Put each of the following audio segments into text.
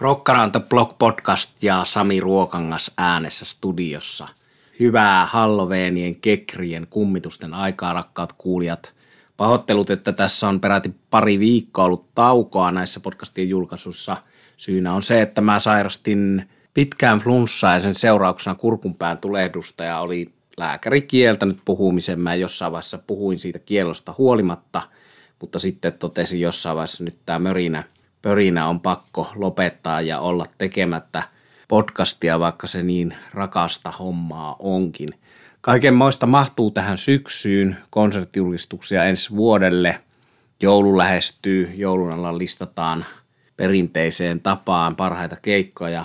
Rokkaranta Blog Podcast ja Sami Ruokangas äänessä studiossa. Hyvää Halloweenien, kekrien, kummitusten aikaa, rakkaat kuulijat. Pahoittelut, että tässä on peräti pari viikkoa ollut taukoa näissä podcastien julkaisuissa. Syynä on se, että mä sairastin pitkään flunssaa ja sen seurauksena kurkunpään tulehdusta ja oli lääkäri kieltänyt puhumisen. Mä jossain vaiheessa puhuin siitä kielosta huolimatta, mutta sitten totesin jossain vaiheessa nyt tämä mörinä – pörinä on pakko lopettaa ja olla tekemättä podcastia, vaikka se niin rakasta hommaa onkin. Kaikenmoista mahtuu tähän syksyyn, konserttijulistuksia ensi vuodelle. Joulu lähestyy, joulun alla listataan perinteiseen tapaan parhaita keikkoja,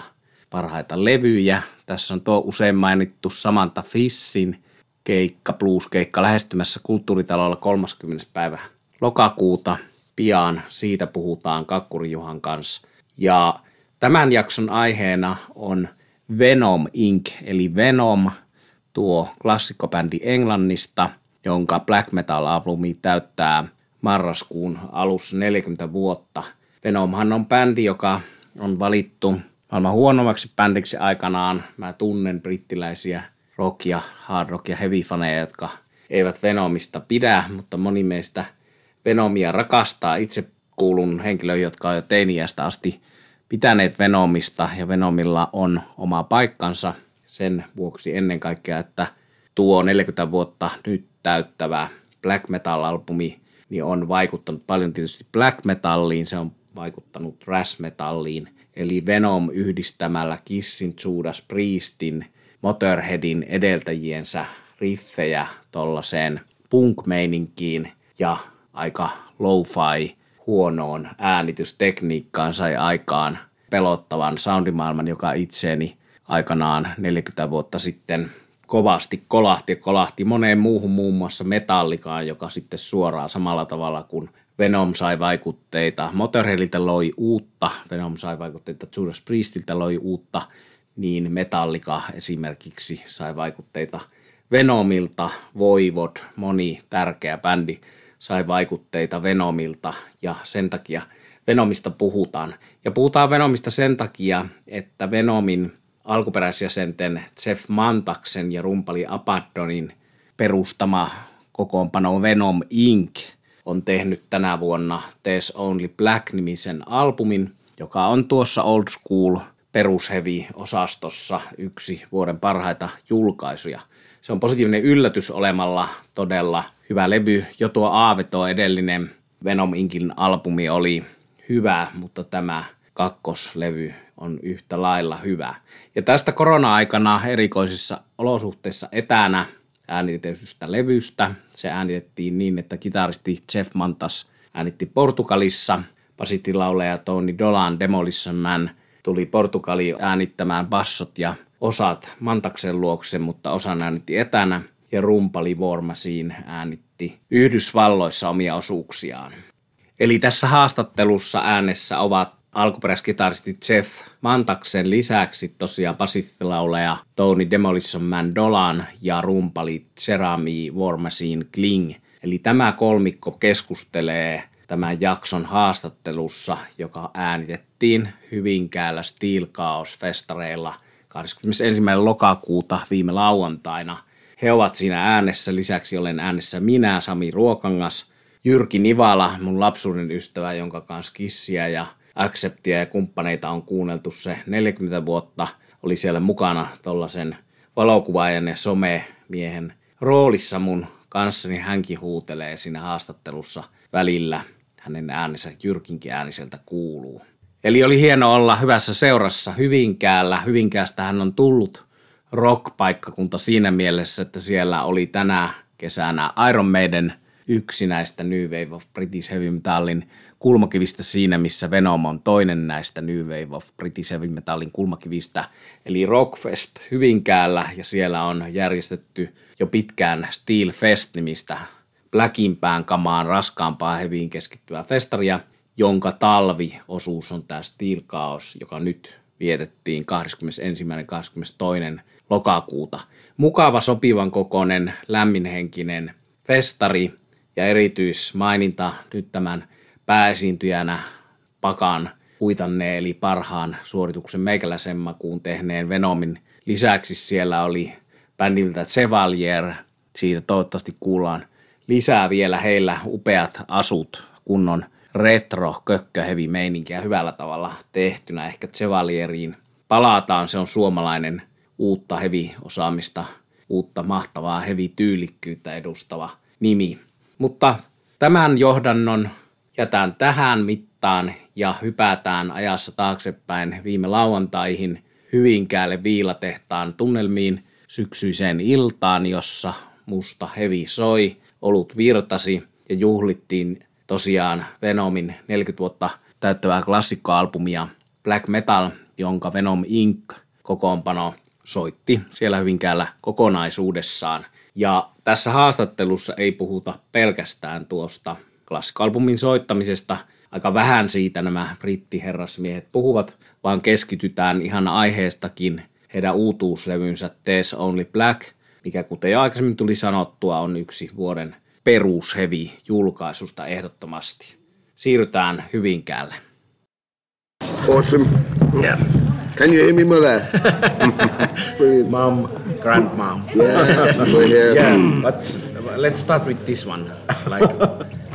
parhaita levyjä. Tässä on tuo usein mainittu Samantha Fissin keikka, blues-keikka lähestymässä kulttuuritalolla 30. päivä lokakuuta – pian. Siitä puhutaan Kakkuri Juhan kanssa. Ja tämän jakson aiheena on Venom Inc. eli Venom, tuo klassikkobändi Englannista, jonka black metal-albumi täyttää marraskuun alussa 40 vuotta. Venomhan on bändi, joka on valittu maailman huonommaksi bändiksi aikanaan. Mä tunnen brittiläisiä rock- ja hard rock- ja heavy-faneja, jotka eivät Venomista pidä, mutta moni meistä – Venomia rakastaa. Itse kuulun henkilöihin, jotka on jo teiniästä asti pitäneet Venomista ja Venomilla on oma paikkansa sen vuoksi ennen kaikkea, että tuo 40 vuotta nyt täyttävä black metal-albumi niin on vaikuttanut paljon tietysti black metalliin, se on vaikuttanut thrash metalliin, eli Venom yhdistämällä Kissin, Judas Priestin, Motorheadin edeltäjiensä riffejä tollaiseen punk-meininkiin ja aika lo-fi huonoon äänitystekniikkaan sai aikaan pelottavan soundimaailman, joka itseeni aikanaan 40 vuotta sitten kovasti kolahti kolahti moneen muuhun muun muassa metallikaan, joka sitten suoraan samalla tavalla kuin Venom sai vaikutteita, Motorheadilta loi uutta, Venom sai vaikutteita Judas Priestiltä loi uutta, niin Metallica esimerkiksi sai vaikutteita Venomilta, Voivod, moni tärkeä bändi sai vaikutteita Venomilta ja sen takia Venomista puhutaan. Ja puhutaan Venomista sen takia, että Venomin alkuperäisjäsenten Jeff Mantaksen ja rumpali Abaddonin perustama kokoonpano Venom Inc. on tehnyt tänä vuonna There's Only Black-nimisen albumin, joka on tuossa old school perushevi-osastossa yksi vuoden parhaita julkaisuja. Se on positiivinen yllätys olemalla todella hyvä levy. Jo tuo Aaveto edellinen Venom Inkin albumi oli hyvä, mutta tämä kakkoslevy on yhtä lailla hyvä. Ja tästä korona-aikana erikoisissa olosuhteissa etänä äänitetystä levystä. Se äänitettiin niin, että kitaristi Jeff Mantas äänitti Portugalissa. Basittilauleja Tony Dolan Demolition Man tuli Portugaliin äänittämään bassot ja osat Mantaksen luokse, mutta osan äänitti etänä ja rumpali Vormasiin äänitti Yhdysvalloissa omia osuuksiaan. Eli tässä haastattelussa äänessä ovat alkuperäiskitaristi Jeff Mantaksen lisäksi tosiaan basistilauleja Tony Demolition Man Dolan ja rumpali Jeremy Vormasin Kling. Eli tämä kolmikko keskustelee tämän jakson haastattelussa, joka äänitettiin Hyvinkäällä Steel Chaos festareilla 21. lokakuuta viime lauantaina – he ovat siinä äänessä. Lisäksi olen äänessä minä, Sami Ruokangas, Jyrki Nivala, mun lapsuuden ystävä, jonka kanssa kissiä ja Acceptia ja kumppaneita on kuunneltu se 40 vuotta. Oli siellä mukana tuollaisen valokuvaajan ja somemiehen roolissa mun kanssani. Hänkin huutelee siinä haastattelussa välillä. Hänen äänensä Jyrkinkin ääniseltä kuuluu. Eli oli hieno olla hyvässä seurassa Hyvinkäällä. Hyvinkäästä hän on tullut rock-paikkakunta siinä mielessä, että siellä oli tänä kesänä Iron Maiden yksi näistä New Wave of British Heavy Metalin kulmakivistä siinä, missä Venom on toinen näistä New Wave of British Heavy Metalin kulmakivistä, eli Rockfest Hyvinkäällä, ja siellä on järjestetty jo pitkään Steel Fest-nimistä Blackimpään kamaan raskaampaa heviin keskittyvää festaria, jonka talviosuus on tämä Steel Chaos, joka nyt vietettiin 21. 22 lokakuuta. Mukava, sopivan kokoinen, lämminhenkinen festari ja erityismaininta nyt tämän pääesiintyjänä Pakan huitanne eli parhaan suorituksen meikäläisen makuun tehneen Venomin lisäksi siellä oli bändiltä Chevalier. Siitä toivottavasti kuullaan lisää vielä heillä upeat asut, kunnon retro, kökkö, heavy meininkiä hyvällä tavalla tehtynä. Ehkä Chevalieriin palataan, se on suomalainen uutta heavy-osaamista, uutta mahtavaa heavy-tyylikkyyttä edustava nimi. Mutta tämän johdannon jätän tähän mittaan ja hypätään ajassa taaksepäin viime lauantaihin Hyvinkäälle viilatehtaan tunnelmiin syksyiseen iltaan, jossa musta hevi soi, olut virtasi ja juhlittiin tosiaan Venomin 40 vuotta täyttävää klassikkoalbumia Black Metal, jonka Venom Inc. kokoonpano soitti siellä Hyvinkäällä kokonaisuudessaan. Ja tässä haastattelussa ei puhuta pelkästään tuosta klassikkoalbumin soittamisesta, aika vähän siitä nämä brittiherrasmiehet puhuvat, vaan keskitytään ihan aiheestakin heidän uutuuslevynsä Tess Only Black, mikä kuten jo aikaisemmin tuli sanottua, on yksi vuoden perushevi julkaisusta ehdottomasti. Siirrytään Hyvinkäälle. Awesome. Yeah. Can you hear me, mother? Mom, grandmom. Yeah, yeah, but let's start with this one. Like,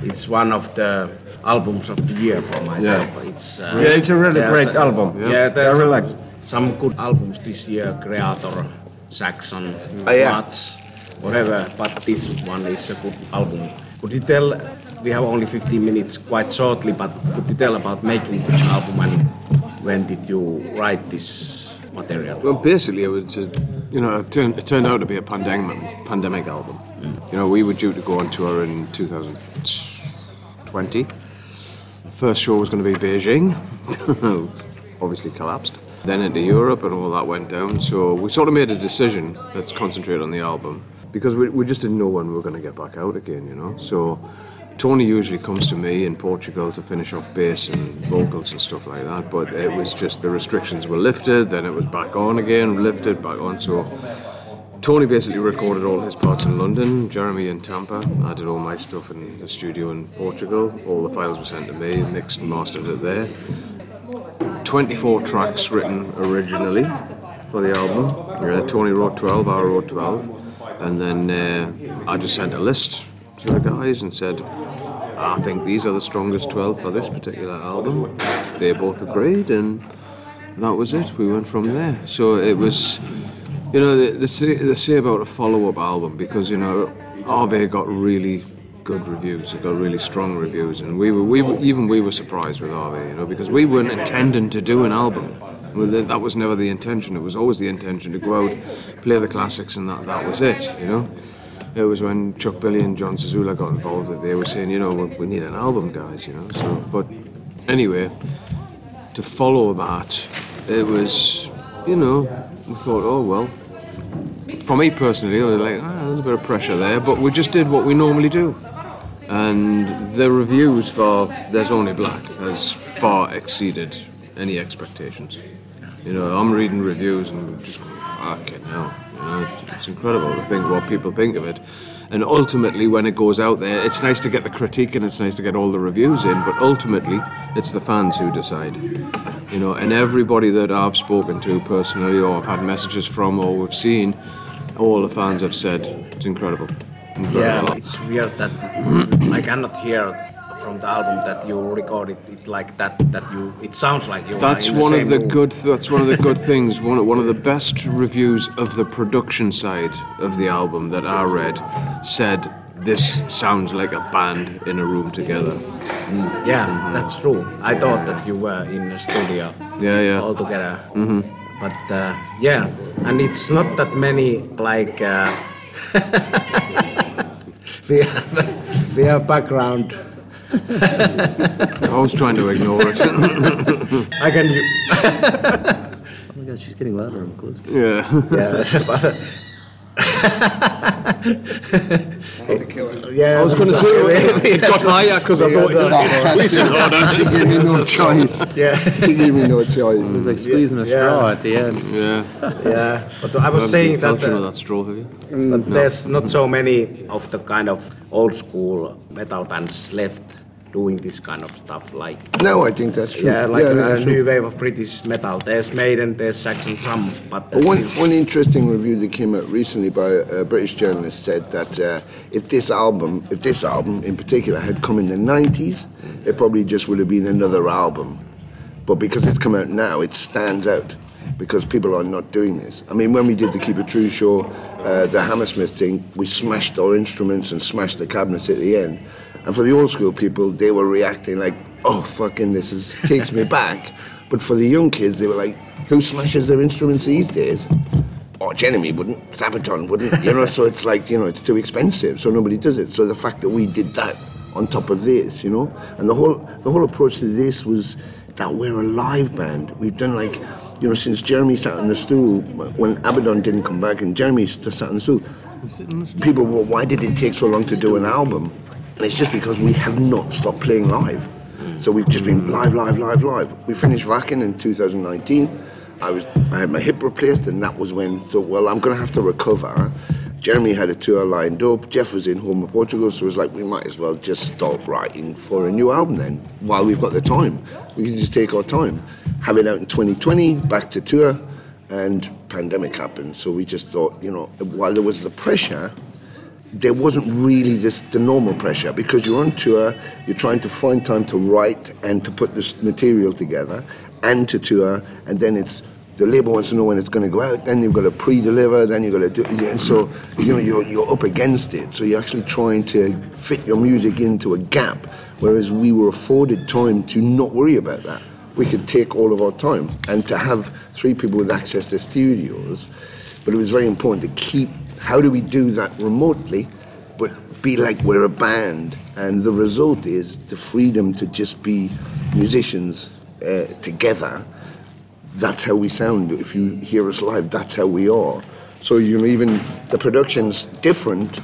it's one of the albums of the year for myself. Yeah. It's uh, yeah, it's a really great a, album. Yeah, yeah there's I really like some good albums this year. Creator, Saxon, oh, yeah. Mats, whatever. But this one is a good album. Could you tell? We have only 15 minutes, quite shortly, but could you tell about making this album and when did you write this material? Well, basically, it was, a, you know, it turned, it turned out to be a pandemic pandemic album. Mm. You know, we were due to go on tour in 2020. The first show was going to be Beijing, obviously collapsed. Then into Europe, and all that went down. So we sort of made a decision. Let's concentrate on the album because we, we just didn't know when we were going to get back out again. You know, so. Tony usually comes to me in Portugal to finish off bass and vocals and stuff like that, but it was just the restrictions were lifted, then it was back on again, lifted, back on. So Tony basically recorded all his parts in London, Jeremy in Tampa. I did all my stuff in the studio in Portugal. All the files were sent to me, mixed and mastered it there. 24 tracks written originally for the album. Yeah, Tony wrote 12, I wrote 12. And then uh, I just sent a list to the guys and said, I think these are the strongest 12 for this particular album. They both agreed, and that was it. We went from there. So it was, you know, they, they, say, they say about a follow up album because, you know, Ave got really good reviews. It got really strong reviews, and we were, we were, even we were surprised with Ave, you know, because we weren't intending to do an album. Well, that was never the intention. It was always the intention to go out, play the classics, and that, that was it, you know it was when Chuck Billy and Jon Zazula got involved that they were saying, you know, we need an album, guys, you know. So, but anyway, to follow that, it was, you know, we thought, oh well. For me personally, I was like, ah, there's a bit of pressure there, but we just did what we normally do. And the reviews for There's Only Black has far exceeded any expectations. You know, I'm reading reviews and just, fucking hell You know, it's incredible to think what people think of it. And ultimately, when it goes out there, it's nice to get the critique and it's nice to get all the reviews in, but ultimately, it's the fans who decide. You know, and everybody that I've spoken to personally, or I've had messages from, or we've seen, all the fans have said it's incredible. incredible. Yeah, it's weird that I cannot hear from the album that you recorded it like that that you it sounds like you that's one of the room. good that's one of the good things one, one of the best reviews of the production side of the album that i read said this sounds like a band in a room together mm, yeah mm-hmm. that's true i thought that you were in a studio yeah yeah all together mm-hmm. but uh, yeah and it's not that many like uh, we have we have background I was trying to ignore it. I can. oh my god, she's getting louder and closer. Yeah. Yeah, that's about it. I had to kill her. Yeah, I was going to say it got higher because I thought it was no, She gave me no choice. Yeah, she gave me no choice. It was like squeezing a straw at the end. Yeah, yeah. But I was saying that, uh, that straw, have you? Mm, but no. there's not so many of the kind of old school metal bands left doing this kind of stuff like No, I think that's true. yeah, like a that's true. new wave of British metal. There's Maiden, there's Saxon some, but one, one interesting review that came out recently by a British journalist said that uh, if this album, if this album in particular had come in the 90s, it probably just would have been another album. But because it's come out now, it stands out because people are not doing this. I mean, when we did the Keep It True show, uh, the Hammersmith thing, we smashed our instruments and smashed the cabinets at the end. And for the old school people, they were reacting like, "Oh, fucking, this is takes me back." But for the young kids, they were like, "Who smashes their instruments these days?" Oh, Arch Enemy wouldn't, Sabaton wouldn't, you know. so it's like you know, it's too expensive, so nobody does it. So the fact that we did that on top of this, you know, and the whole the whole approach to this was that we're a live band. We've done like, you know, since Jeremy sat on the stool when Abaddon didn't come back, and Jeremy sat on the stool. People were, why did it take so long to do an album? And it's just because we have not stopped playing live. So we've just been live, live, live, live. We finished Wacken in 2019. I was I had my hip replaced, and that was when thought, well, I'm going to have to recover. Jeremy had a tour lined up. Jeff was in home in Portugal, so it was like we might as well just start writing for a new album then, while we've got the time. We can just take our time, have it out in 2020, back to tour, and pandemic happened. So we just thought, you know, while there was the pressure, there wasn't really this the normal pressure because you're on tour, you're trying to find time to write and to put this material together and to tour, and then it's the label wants to know when it's going to go out. Then you've got to pre-deliver. Then you've got to do. And so you know you're you're up against it. So you're actually trying to fit your music into a gap, whereas we were afforded time to not worry about that. We could take all of our time and to have three people with access to studios. But it was very important to keep. How do we do that remotely, but be like we're a band? And the result is the freedom to just be musicians uh, together that's how we sound. If you hear us live, that's how we are. So you know, even the production's different.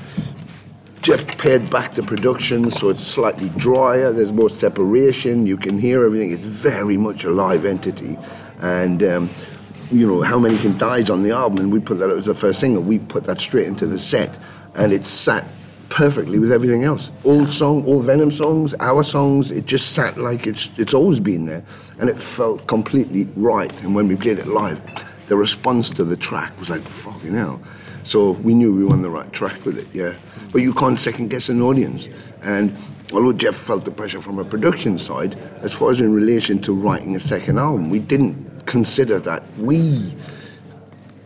Jeff pared back the production, so it's slightly drier. There's more separation. You can hear everything. It's very much a live entity, and um, you know how many can dies on the album, and we put that as the first single. We put that straight into the set, and it sat perfectly with everything else. Old song, all Venom songs, our songs. It just sat like it's it's always been there, and it felt completely right. And when we played it live, the response to the track was like fucking hell. So we knew we were on the right track with it, yeah. But you can't second guess an audience. And although Jeff felt the pressure from a production side, as far as in relation to writing a second album, we didn't consider that. We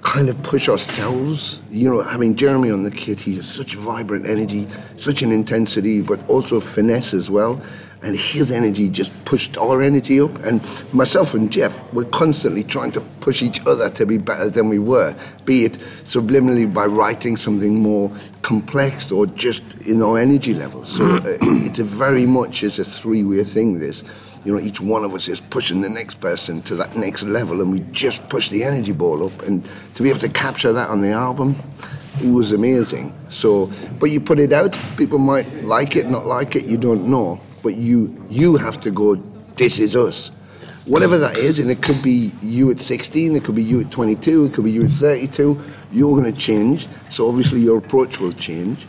kind of push ourselves. You know, having Jeremy on the kit, he has such vibrant energy, such an intensity, but also finesse as well. And his energy just pushed our energy up. And myself and Jeff were constantly trying to push each other to be better than we were, be it subliminally by writing something more complex or just in our energy levels. So uh, it's a very much is a three-way thing. This, you know, each one of us is pushing the next person to that next level, and we just push the energy ball up. And to be able to capture that on the album, it was amazing. So, but you put it out, people might like it, not like it, you don't know. But you you have to go. This is us. Whatever that is, and it could be you at 16, it could be you at 22, it could be you at 32. You're going to change, so obviously your approach will change,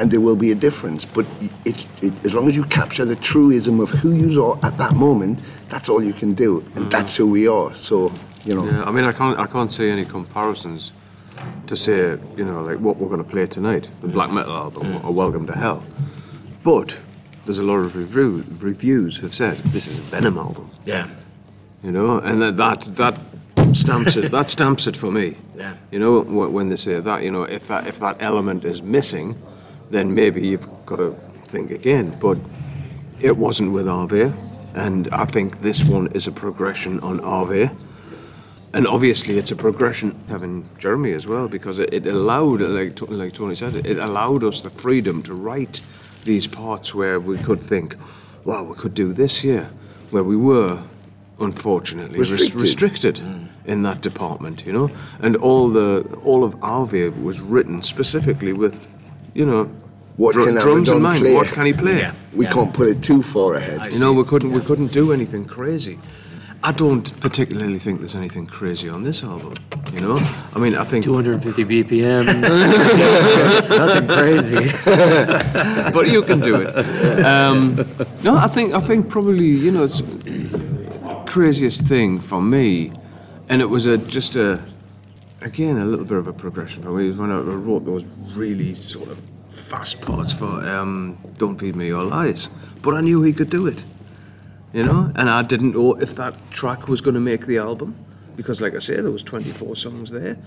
and there will be a difference. But it's it, as long as you capture the truism of who you are at that moment, that's all you can do, and mm. that's who we are. So you know. Yeah, I mean, I can't, I can't see any comparisons to say, you know, like what we're going to play tonight, the mm. black metal album mm. or Welcome to Hell. But there's a lot of review, reviews have said this is a Venom album, yeah. you know, and that that, that stamps it. That stamps it for me. Yeah. You know, when they say that, you know, if that if that element is missing, then maybe you've got to think again. But it wasn't with Ave, and I think this one is a progression on Ave. And obviously, it's a progression having Jeremy as well because it, it allowed, like like Tony said, it allowed us the freedom to write these parts where we could think, "Wow, we could do this here," where we were unfortunately res- Restricted. restricted in that department, you know. And all the all of Ave was written specifically with, you know, What dru- can drums in mind. play? What can he play? Yeah. We can't put it too far ahead. You know, we couldn't we couldn't do anything crazy. I don't particularly think there's anything crazy on this album. You know, I mean, I think 250 BPMs. Nothing crazy. but you can do it. Um, no, I think I think probably you know it's craziest thing for me, and it was a just a again a little bit of a progression for me when I wrote those really sort of fast parts for um, "Don't Feed Me Your Lies," but I knew he could do it, you know, and I didn't know if that track was going to make the album because, like I say, there was 24 songs there,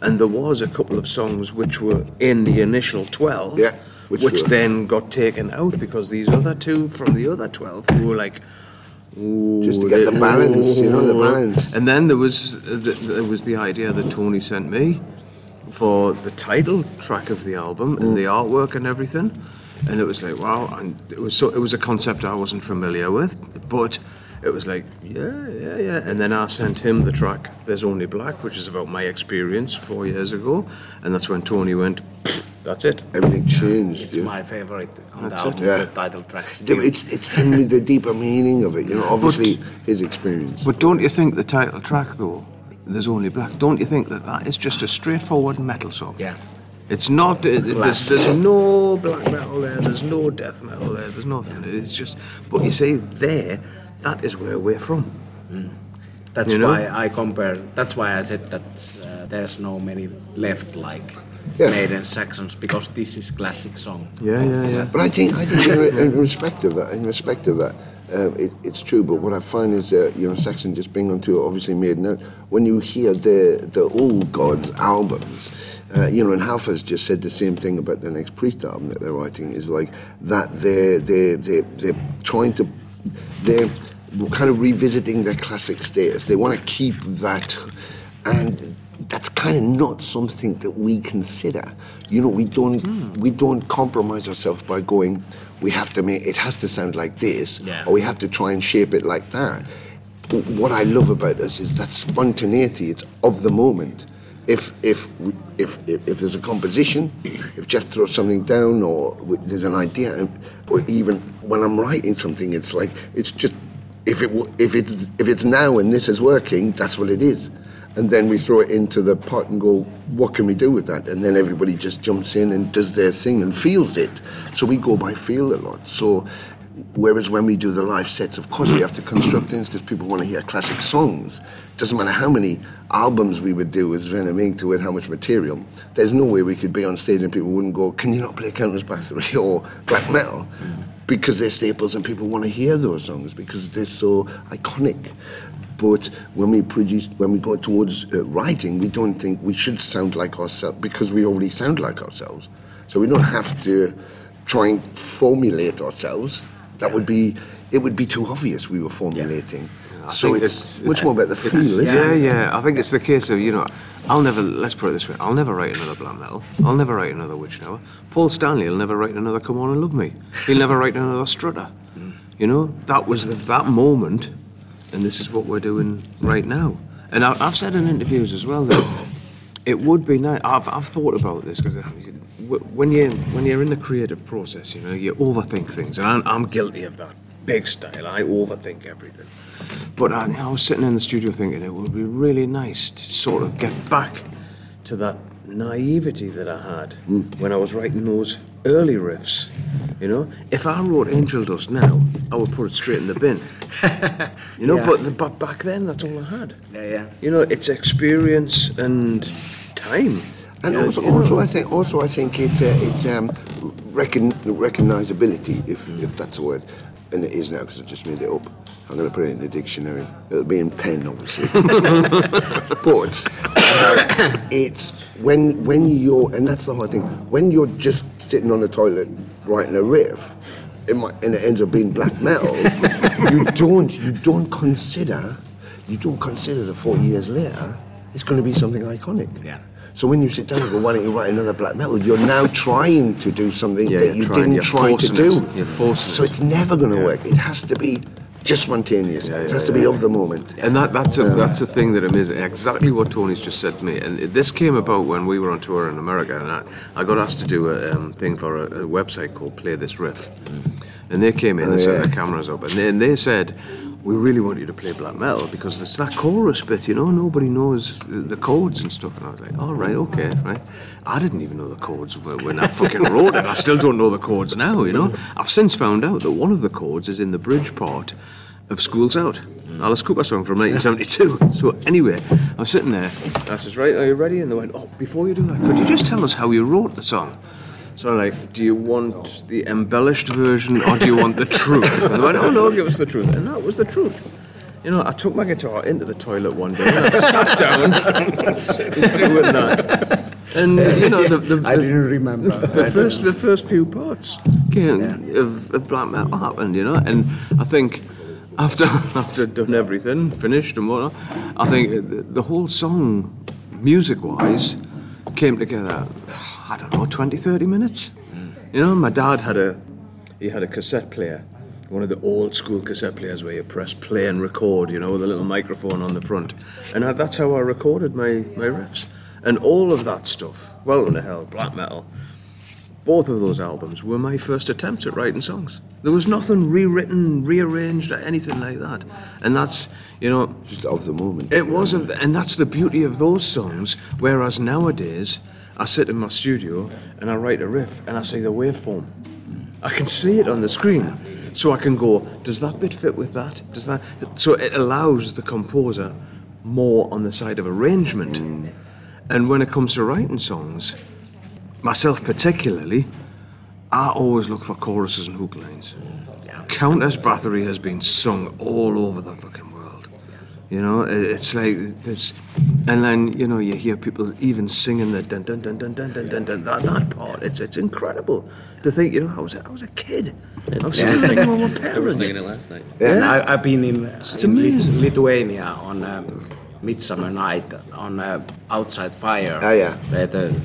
and there was a couple of songs which were in the initial 12, Yeah, which, which then got taken out because these other two from the other 12 who were like. "Ooh, Just to get the balance, you know, the balance. And then there was uh, th- there was the idea that Tony sent me for the title track of the album and the artwork and everything, and it was like wow, and it was so it was a concept I wasn't familiar with, but it was like yeah, yeah, yeah. And then I sent him the track "There's Only Black," which is about my experience four years ago, and that's when Tony went, "That's it." Everything changed. It's yeah. my favorite on the album. Yeah. the title track. The- Still. It's it's the, the deeper meaning of it, you know. Obviously, his experience. But don't you think the title track though, "There's Only Black," don't you think that that is just a straightforward metal song? Yeah. It's not. Uh, there's, there's no black metal there. There's no death metal there. There's nothing. It's just. But you see, there, that is where we're from. That's You know? why I compare. That's why I said that uh, there's no many left like Yeah. Maiden Saxons because this is classic song. Yeah, yeah, yeah. But I think, I think in, re- in respect of that, in respect of that, um, it, it's true. But what I find is, uh, you know, Saxon just bring onto obviously made now. When you hear the the old gods albums, uh, you know, and Halford's just said the same thing about the next Priest album that they're writing is like that they're they they they're trying to they're kind of revisiting their classic status. They want to keep that, and that's kind of not something that we consider. You know, we don't we don't compromise ourselves by going. We have to make it has to sound like this, Yeah. or we have to try and shape it like that. But what I love about us is that spontaneity. It's of the moment. If if if if, if there's a composition, if Jeff throws something down, or there's an idea, or even when I'm writing something, it's like it's just if it if it's if it's now and this is working, that's what it is. And then we throw it into the pot and go, what can we do with that? And then everybody just jumps in and does their thing and feels it. So we go by feel a lot. So whereas when we do the live sets, of course we have to construct things because people want to hear classic songs. Doesn't matter how many albums we would do as Venom Inc. to it, how much material. There's no way we could be on stage and people wouldn't go, can you not play Countess Bathory or black metal? Because they're staples and people want to hear those songs because they're so iconic. But when we produce, when we go towards uh, writing, we don't think we should sound like ourselves because we already sound like ourselves. So we don't have to try and formulate ourselves. That would be, it would be too obvious we were formulating. I So think it's, much more about the feel, isn't yeah, it? yeah. I think it's the case of you know, I'll never. Let's put it this way: I'll never write another black metal. I'll never write another witch hour. Paul Stanley will never write another Come On and Love Me. He'll never write another Strutter. You know, that was the, that moment, and this is what we're doing right now. And I, I've said in interviews as well that it would be nice. I've, I've thought about this because when you when you're in the creative process, you know, you overthink things, and I'm, I'm guilty of that. Big style. I overthink everything. But I, I was sitting in the studio thinking it would be really nice to sort of get back to that naivety that I had hmm. when I was writing those early riffs. You know, if I wrote Angel Dust now, I would put it straight in the bin. You know, Yeah. but the, but back then that's all I had. Yeah, yeah. You know, it's experience and time. And Yeah, also, also, I think, also, I think it's uh, it's um, recon, recognizability, if if that's a word, and it is now because I just made it up. I'm going to put it in the dictionary. It'll be in pen, obviously. but it's when when you're, and that's the hard thing. When you're just sitting on the toilet writing a riff, it might, and it ends up being black metal. you don't you don't consider you don't consider that 40 years later it's going to be something iconic. Yeah. So when you sit down and go, why don't you write another black metal? You're now trying to do something Yeah, that you're trying- didn't try to do. it. You're forcing so it. it's never going to Yeah. work. It has to be just spontaneous. Yeah, it yeah, has to be of the moment. And that, that's a that's a thing that amazing. Exactly what Tony's just said to me. And this came about when we were on tour in America, and I, I got asked to do a um, thing for a, a website called Play This Riff. And they came in, they Oh, set yeah. their cameras up, and then they said, we really want you to play black metal because it's that chorus bit, you know, nobody knows the, chords and stuff. And I was like, all right, okay, right. I didn't even know the chords when I fucking wrote it. I still don't know the chords now, you know. I've since found out that one of the chords is in the bridge part of School's Out, Alice Cooper song from 1972. So anyway, I'm sitting there. I says, right, are you ready? And they went, oh, before you do that, could you just tell us how you wrote the song? So I'm like, do you want the embellished version or do you want the truth? And they went, oh no, give us the truth. And that was the truth. You know, I took my guitar into the toilet one day and I sat down doing that. And you know, the, the, I didn't remember. the first the first few parts came of, of black metal happened, you know, and I think after after done everything, finished and whatnot, I think the, the whole song, music wise, came together. I don't know, 20, 30 minutes. You know, my dad had a he had a cassette player. One of the old school cassette players where you press play and record, you know, with a little microphone on the front. And I, that's how I recorded my, my riffs. And all of that stuff, Welcome to Hell, Black Metal, both of those albums were my first attempts at writing songs. There was nothing rewritten, rearranged, or anything like that. And that's, you know, Just of the moment. it was, a, and that's the beauty of those songs. Whereas nowadays, I sit in my studio and I write a riff and I see the waveform. I can see it on the screen, so I can go, does that bit fit with that? Does that? So it allows the composer more on the side of arrangement. And when it comes to writing songs, myself particularly, I always look for choruses and hook lines. Countess Bathory has been sung all over the fucking. You know, it's like this, and then you know you hear people even singing the dun dun dun dun dun dun dun, dun that, that part. It's it's incredible to think. You know, I was a, I was a kid. I was still thinking about my parents. I was parents. singing it last night. Yeah, I, I've been in, It's in amazing. Lithuania on um, Midsummer Night on uh, Outside Fire. Ah, yeah. Where the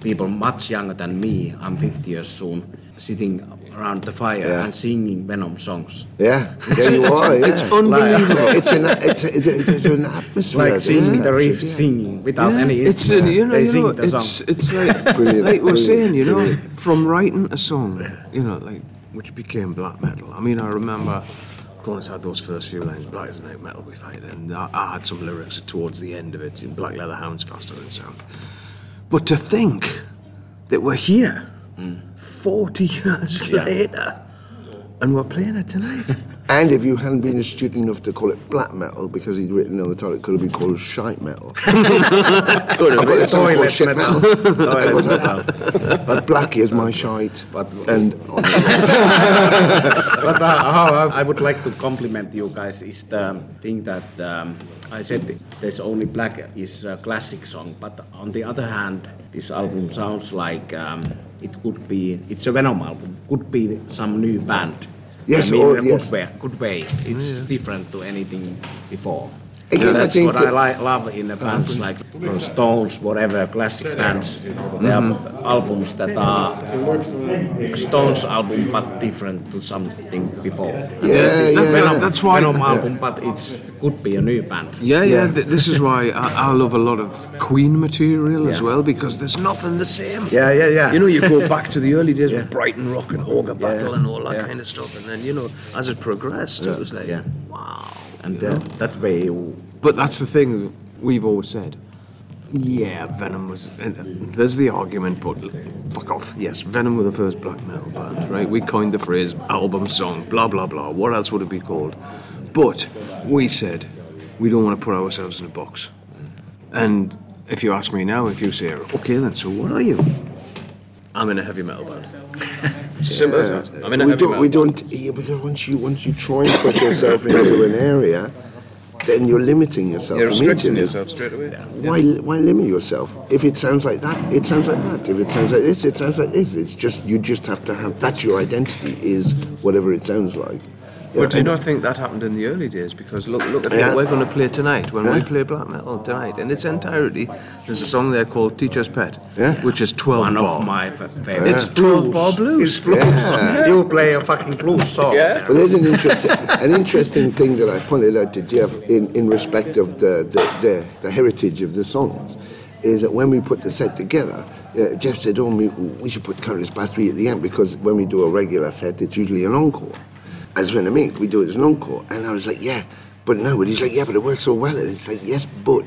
people much younger than me, I'm 50 years soon, sitting around the fire Yeah. and singing Venom songs. Yeah, there you are. Yeah. It's unbelievable. It's an it's, a, it's, it's an atmosphere. Like singing the yeah. singing without Yeah, any it's instrument. you know, you know it's it's like Brilliant, like we're saying, you know, from writing a song, you know, like which became black metal. I mean, I remember Cronos had those first few lines, black as night metal we fight, and I, I had some lyrics towards the end of it, in Black Leather Hounds faster than sound. But to think that we're here, hmm. Forty years Yeah. later, and we're playing it tonight. And if you hadn't been stupid enough to call it black metal because he'd written on the title, it could have been called shite metal. I've got this song called Toilet shit metal. metal. Toilet metal. But black is my shite. But- and But uh, how I I would like to compliment you guys is the thing that um, I said there's only black is a classic song, but on the other hand, this album sounds like um, it could be it's a Venom album, could be some new band. Yes, I mean, or- in a yes. good way. Good way. It's different to anything before. Again, I That's think what I that- li- love in the bands mm-hmm. like Rolling Stones, whatever classic bands. They are mm-hmm. albums that are Stones album, but different to something before. And Yeah, this is yeah, Venom, yeah. That's why- Venom album, but it's could be a new band. Yeah, yeah. Yeah. th- this is why I, I love a lot of Queen material as Yeah. well because there's nothing the same. Yeah, yeah, yeah. You know, you go back to the early days with Brighton Rock and Ogre Battle Yeah, and all that yeah. kind of stuff, and then you know, as it progressed, it was like, Yeah. wow. And uh, that way, But that's the thing we've always said. Yeah, Venom was. And uh, there's the argument, but fuck off. Yes, Venom were the first black metal band, right? We coined the phrase album song, blah blah blah. What else would it be called? But we said we don't want to put ourselves in a box. And if you ask me now, if you say, okay, then so what are you? I'm in a heavy metal band. Simple as that. In a we don't, we don't, yeah, because once you once you try and put yourself into an area, then you're limiting yourself. You're restricting yourself straight away. Why, why limit yourself? If it sounds like that, it sounds like that. If it sounds like this, it sounds like this. It's just you just have to have that's your identity is whatever it sounds like. But do you not think that happened in the early days? Because look, look at Yeah. what we're going to play tonight. When we play black metal tonight, in its entirety, there's a song there called "Teacher's Pet," Yeah. which is 12 one bar. of my favorite. It's 12 bar blues. It's blues. Yeah. You play a fucking blues song. Yeah. But there's an interesting, an interesting thing that I pointed out to Jeff in, in respect of the, the, the, the heritage of the songs, is that when we put the set together, uh, Jeff said, oh, we, we should put Countess Bathory at the end because when we do a regular set, it's usually an encore. As when I make, we do it as an encore. And I was like, yeah, but no. But he's like, yeah, but it works so well. And it's like, yes, but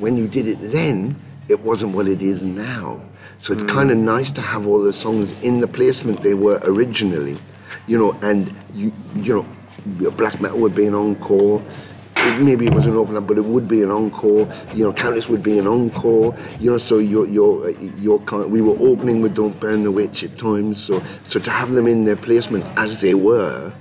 when you did it then, it wasn't what it is now. So it's hmm. kind of nice to have all the songs in the placement they were originally, you know. And you, you know, black metal would be an encore. It- maybe it was an opener, but it would be an encore. You know, Countess would be an encore. You know, so your your your kind we were opening with "Don't Burn the Witch" at times. So so to have them in their placement as they were,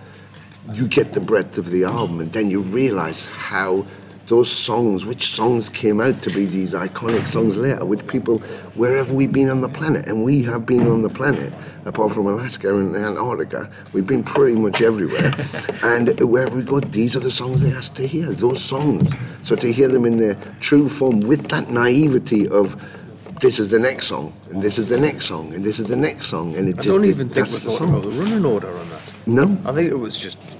you get the breadth of the album, and then you realise how those songs, which songs came out to be these iconic songs later, which people, wherever we've been on the planet, and we have been on the planet, apart from Alaska and Antarctica, we've been pretty much everywhere. and wherever we go, these are the songs they asked to hear, those songs. So to hear them in their true form with that naivety of, this is the next song, and this is the next song, and this is the next song, and it I don't it- even think we thought about the running order on that. No? I think it was just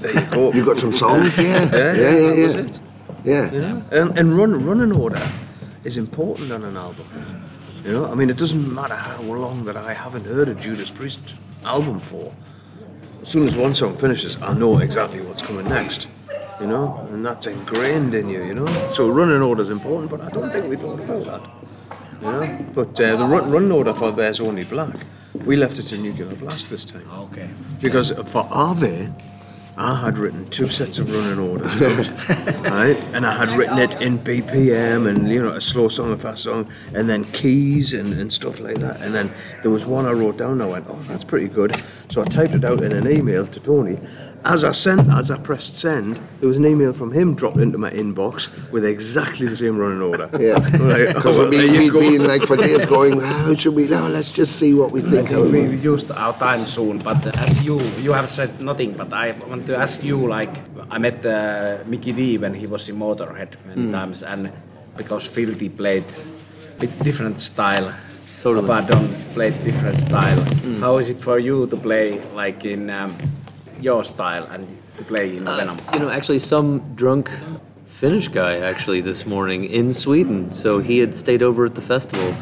there you go. You got some songs? Yeah. Yeah, Yeah, yeah, that yeah. was it. Yeah. You know? And, and run, running order is important on an album. You know, I mean, it doesn't matter how long that I haven't heard a Judas Priest album for. As soon as one song finishes, I know exactly what's coming next. You know, and that's ingrained in you. You know, so running order is important, but I don't think we thought about that. You know, but uh, the run, running order for There's Only Black, we left it to Nuclear Blast this time. Okay. Because for Ave, I had written two sets of running orders, right? And I had written it in BPM and you know a slow song, a fast song, and then keys and, and stuff like that. And then there was one I wrote down. And I went, oh, that's pretty good. So I typed it out in an email to Tony. As I sent, as I pressed send, there was an email from him dropped into my inbox with exactly the same running order. Yeah. Like, Because oh, well, we've there been, you we've go. been like for days going, how should we now? Let's just see what we think. I think we used our time soon, but as you you have said nothing, but I want to ask you like I met uh, Mikkey Dee when he was in Motorhead many times, and because Philthy played bit different style, Totally. Abaddon played different style. How is it for you to play like in um, your style and to play in Venom? You know, actually, some drunk Finnish guy actually this morning in Sweden. So he had stayed over at the festival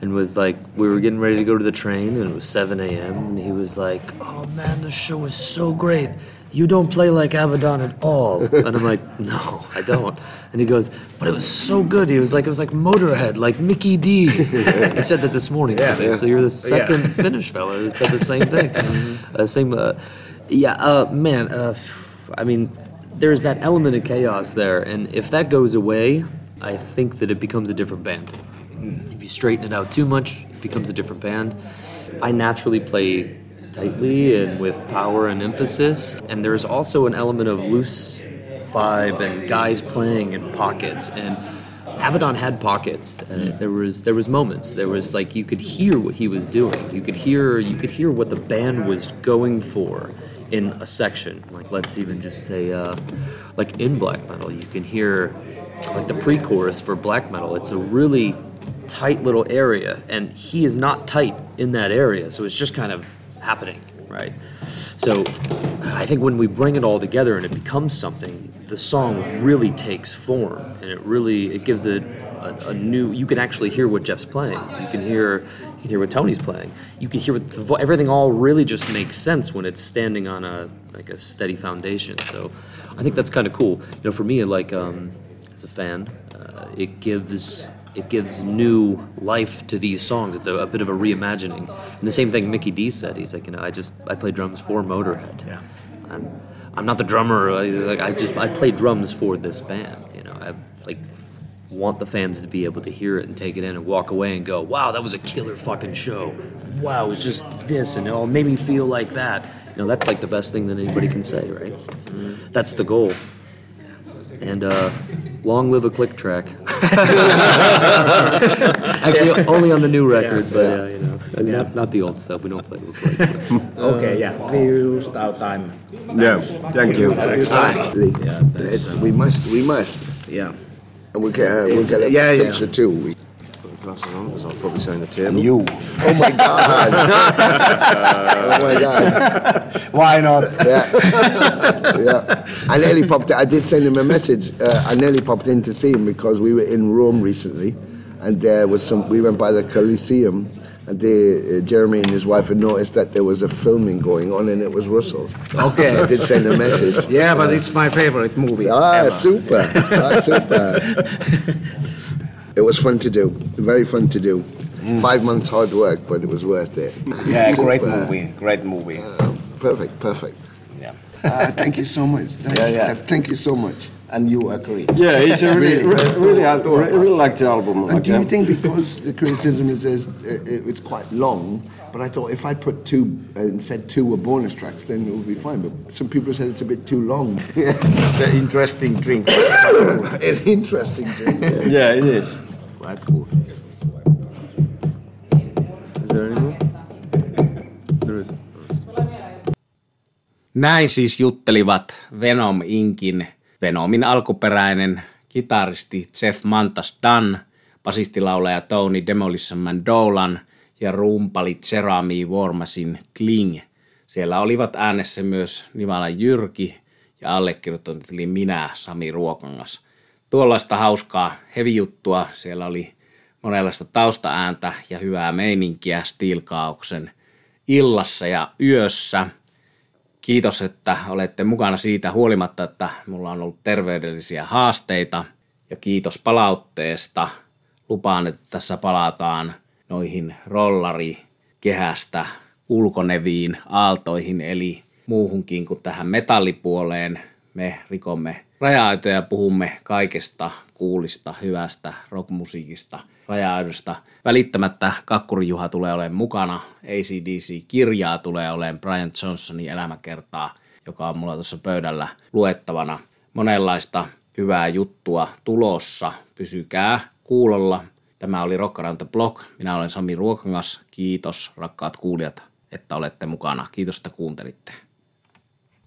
and was like, we were getting ready to go to the train, and it was 7 a.m. And he was like, "Oh man, the show is so great. You don't play like Abaddon at all." And I'm like, "No, I don't." And he goes, "But it was so good." He was like, "It was like Motorhead, like Mikkey Dee." he said that this morning. to me. So you're the second Finnish fella that said the same thing. Uh, same. Uh, yeah, uh, man. Uh, I mean, there's that element of chaos there, and if that goes away, I think that it becomes a different band. If you straighten it out too much, it becomes a different band. I naturally play tightly and with power and emphasis, and there's also an element of loose vibe and guys playing in pockets and Abaddon had pockets. Uh, there was there was moments. There was like you could hear what he was doing. You could hear you could hear what the band was going for in a section. Like let's even just say uh, like in black metal, you can hear like the pre-chorus for black metal. It's a really tight little area, and he is not tight in that area. So it's just kind of happening, right? So I think when we bring it all together and it becomes something, the song really takes form, and it really it gives it a, a new. You can actually hear what Jeff's playing. You can hear can hear what Tony's playing. You can hear what the, vo- everything all really just makes sense when it's standing on a like a steady foundation. So I think that's kind of cool. You know, for me, like um, as a fan, uh, it gives it gives new life to these songs. It's a, a bit of a reimagining. And the same thing Mikkey Dee said. He's like, you know, I just I play drums for Motorhead. Yeah. I'm I'm not the drummer. Like I just I play drums for this band. You know, I've like want the fans to be able to hear it and take it in and walk away and go, wow, that was a killer fucking show. Wow, it was just this and oh, it made me feel like that. You know, that's like the best thing that anybody can say, right? That's the goal. And uh, long live a click track. Actually, only on the new record, but uh, you know, not, not the old stuff. We don't play with click. Okay, yeah, we used our time. Yes, thank you. Exactly. Yeah, that's, It's, we must, we must. Yeah. And we'll get, uh, we'll It's- get a yeah, yeah. picture too. We, Put the glasses on because I'll probably sign the table. You. oh my God. oh my God. Why not? Yeah. yeah. I nearly popped, I did send him a message. Uh, I nearly popped in to see him because we were in Rome recently and there was some, we went by the Colosseum and they, uh, Jeremy and his wife had noticed that there was a filming going on, and it was Russell. Okay. So I did send a message. Yeah, but it's my favorite movie. Ah, ever. super. Ah, super. it was fun to do. Very fun to do. Five months hard work, but it was worth it. Yeah, great movie. Great movie. Perfect, perfect. Yeah. Uh, thank you so much. Thank, Yeah, yeah. thank you so much. And you agree? Yeah, it's a really, Really? really, really, I I really liked the album. And Like, do you um, think because the criticism is, is uh, it's quite long, but I thought if I put two and said two were bonus tracks, then it would be fine. But some people said it's a bit too long. It's an interesting drink. An interesting thing. Yeah, it is. Quite good. Is there any more? There is. Näin siis juttelivat Venom Inkin Venomin alkuperäinen kitaristi Jeff Mantas Dunn, basistilaulaja Tony Demolition Man Dolan ja rumpali Jeremy Wormasin Kling. Siellä olivat äänessä myös Nivala Jyrki ja allekirjoittanut eli minä, Sami Ruokangas. Tuollaista hauskaa heavy-juttua. Siellä oli monenlaista taustaääntä ja hyvää meininkiä Steelkaauksen illassa ja yössä. Kiitos, että olette mukana siitä huolimatta, että mulla on ollut terveydellisiä haasteita. Ja kiitos palautteesta. Lupaan, että tässä palataan noihin rollarikehästä ulkoneviin aaltoihin, eli muuhunkin kuin tähän metallipuoleen. Me rikomme raja-aitoja ja puhumme kaikesta kuulista, hyvästä rockmusiikista, raja Välittämättä Kakkuri Juha tulee olemaan mukana, ACDC-kirjaa tulee olemaan Brian Johnsonin elämäkertaa, joka on mulla tuossa pöydällä luettavana. Monenlaista hyvää juttua tulossa, pysykää kuulolla. Tämä oli Rock Around the Block. Minä olen Sami Ruokangas. Kiitos rakkaat kuulijat, että olette mukana. Kiitos, että kuuntelitte.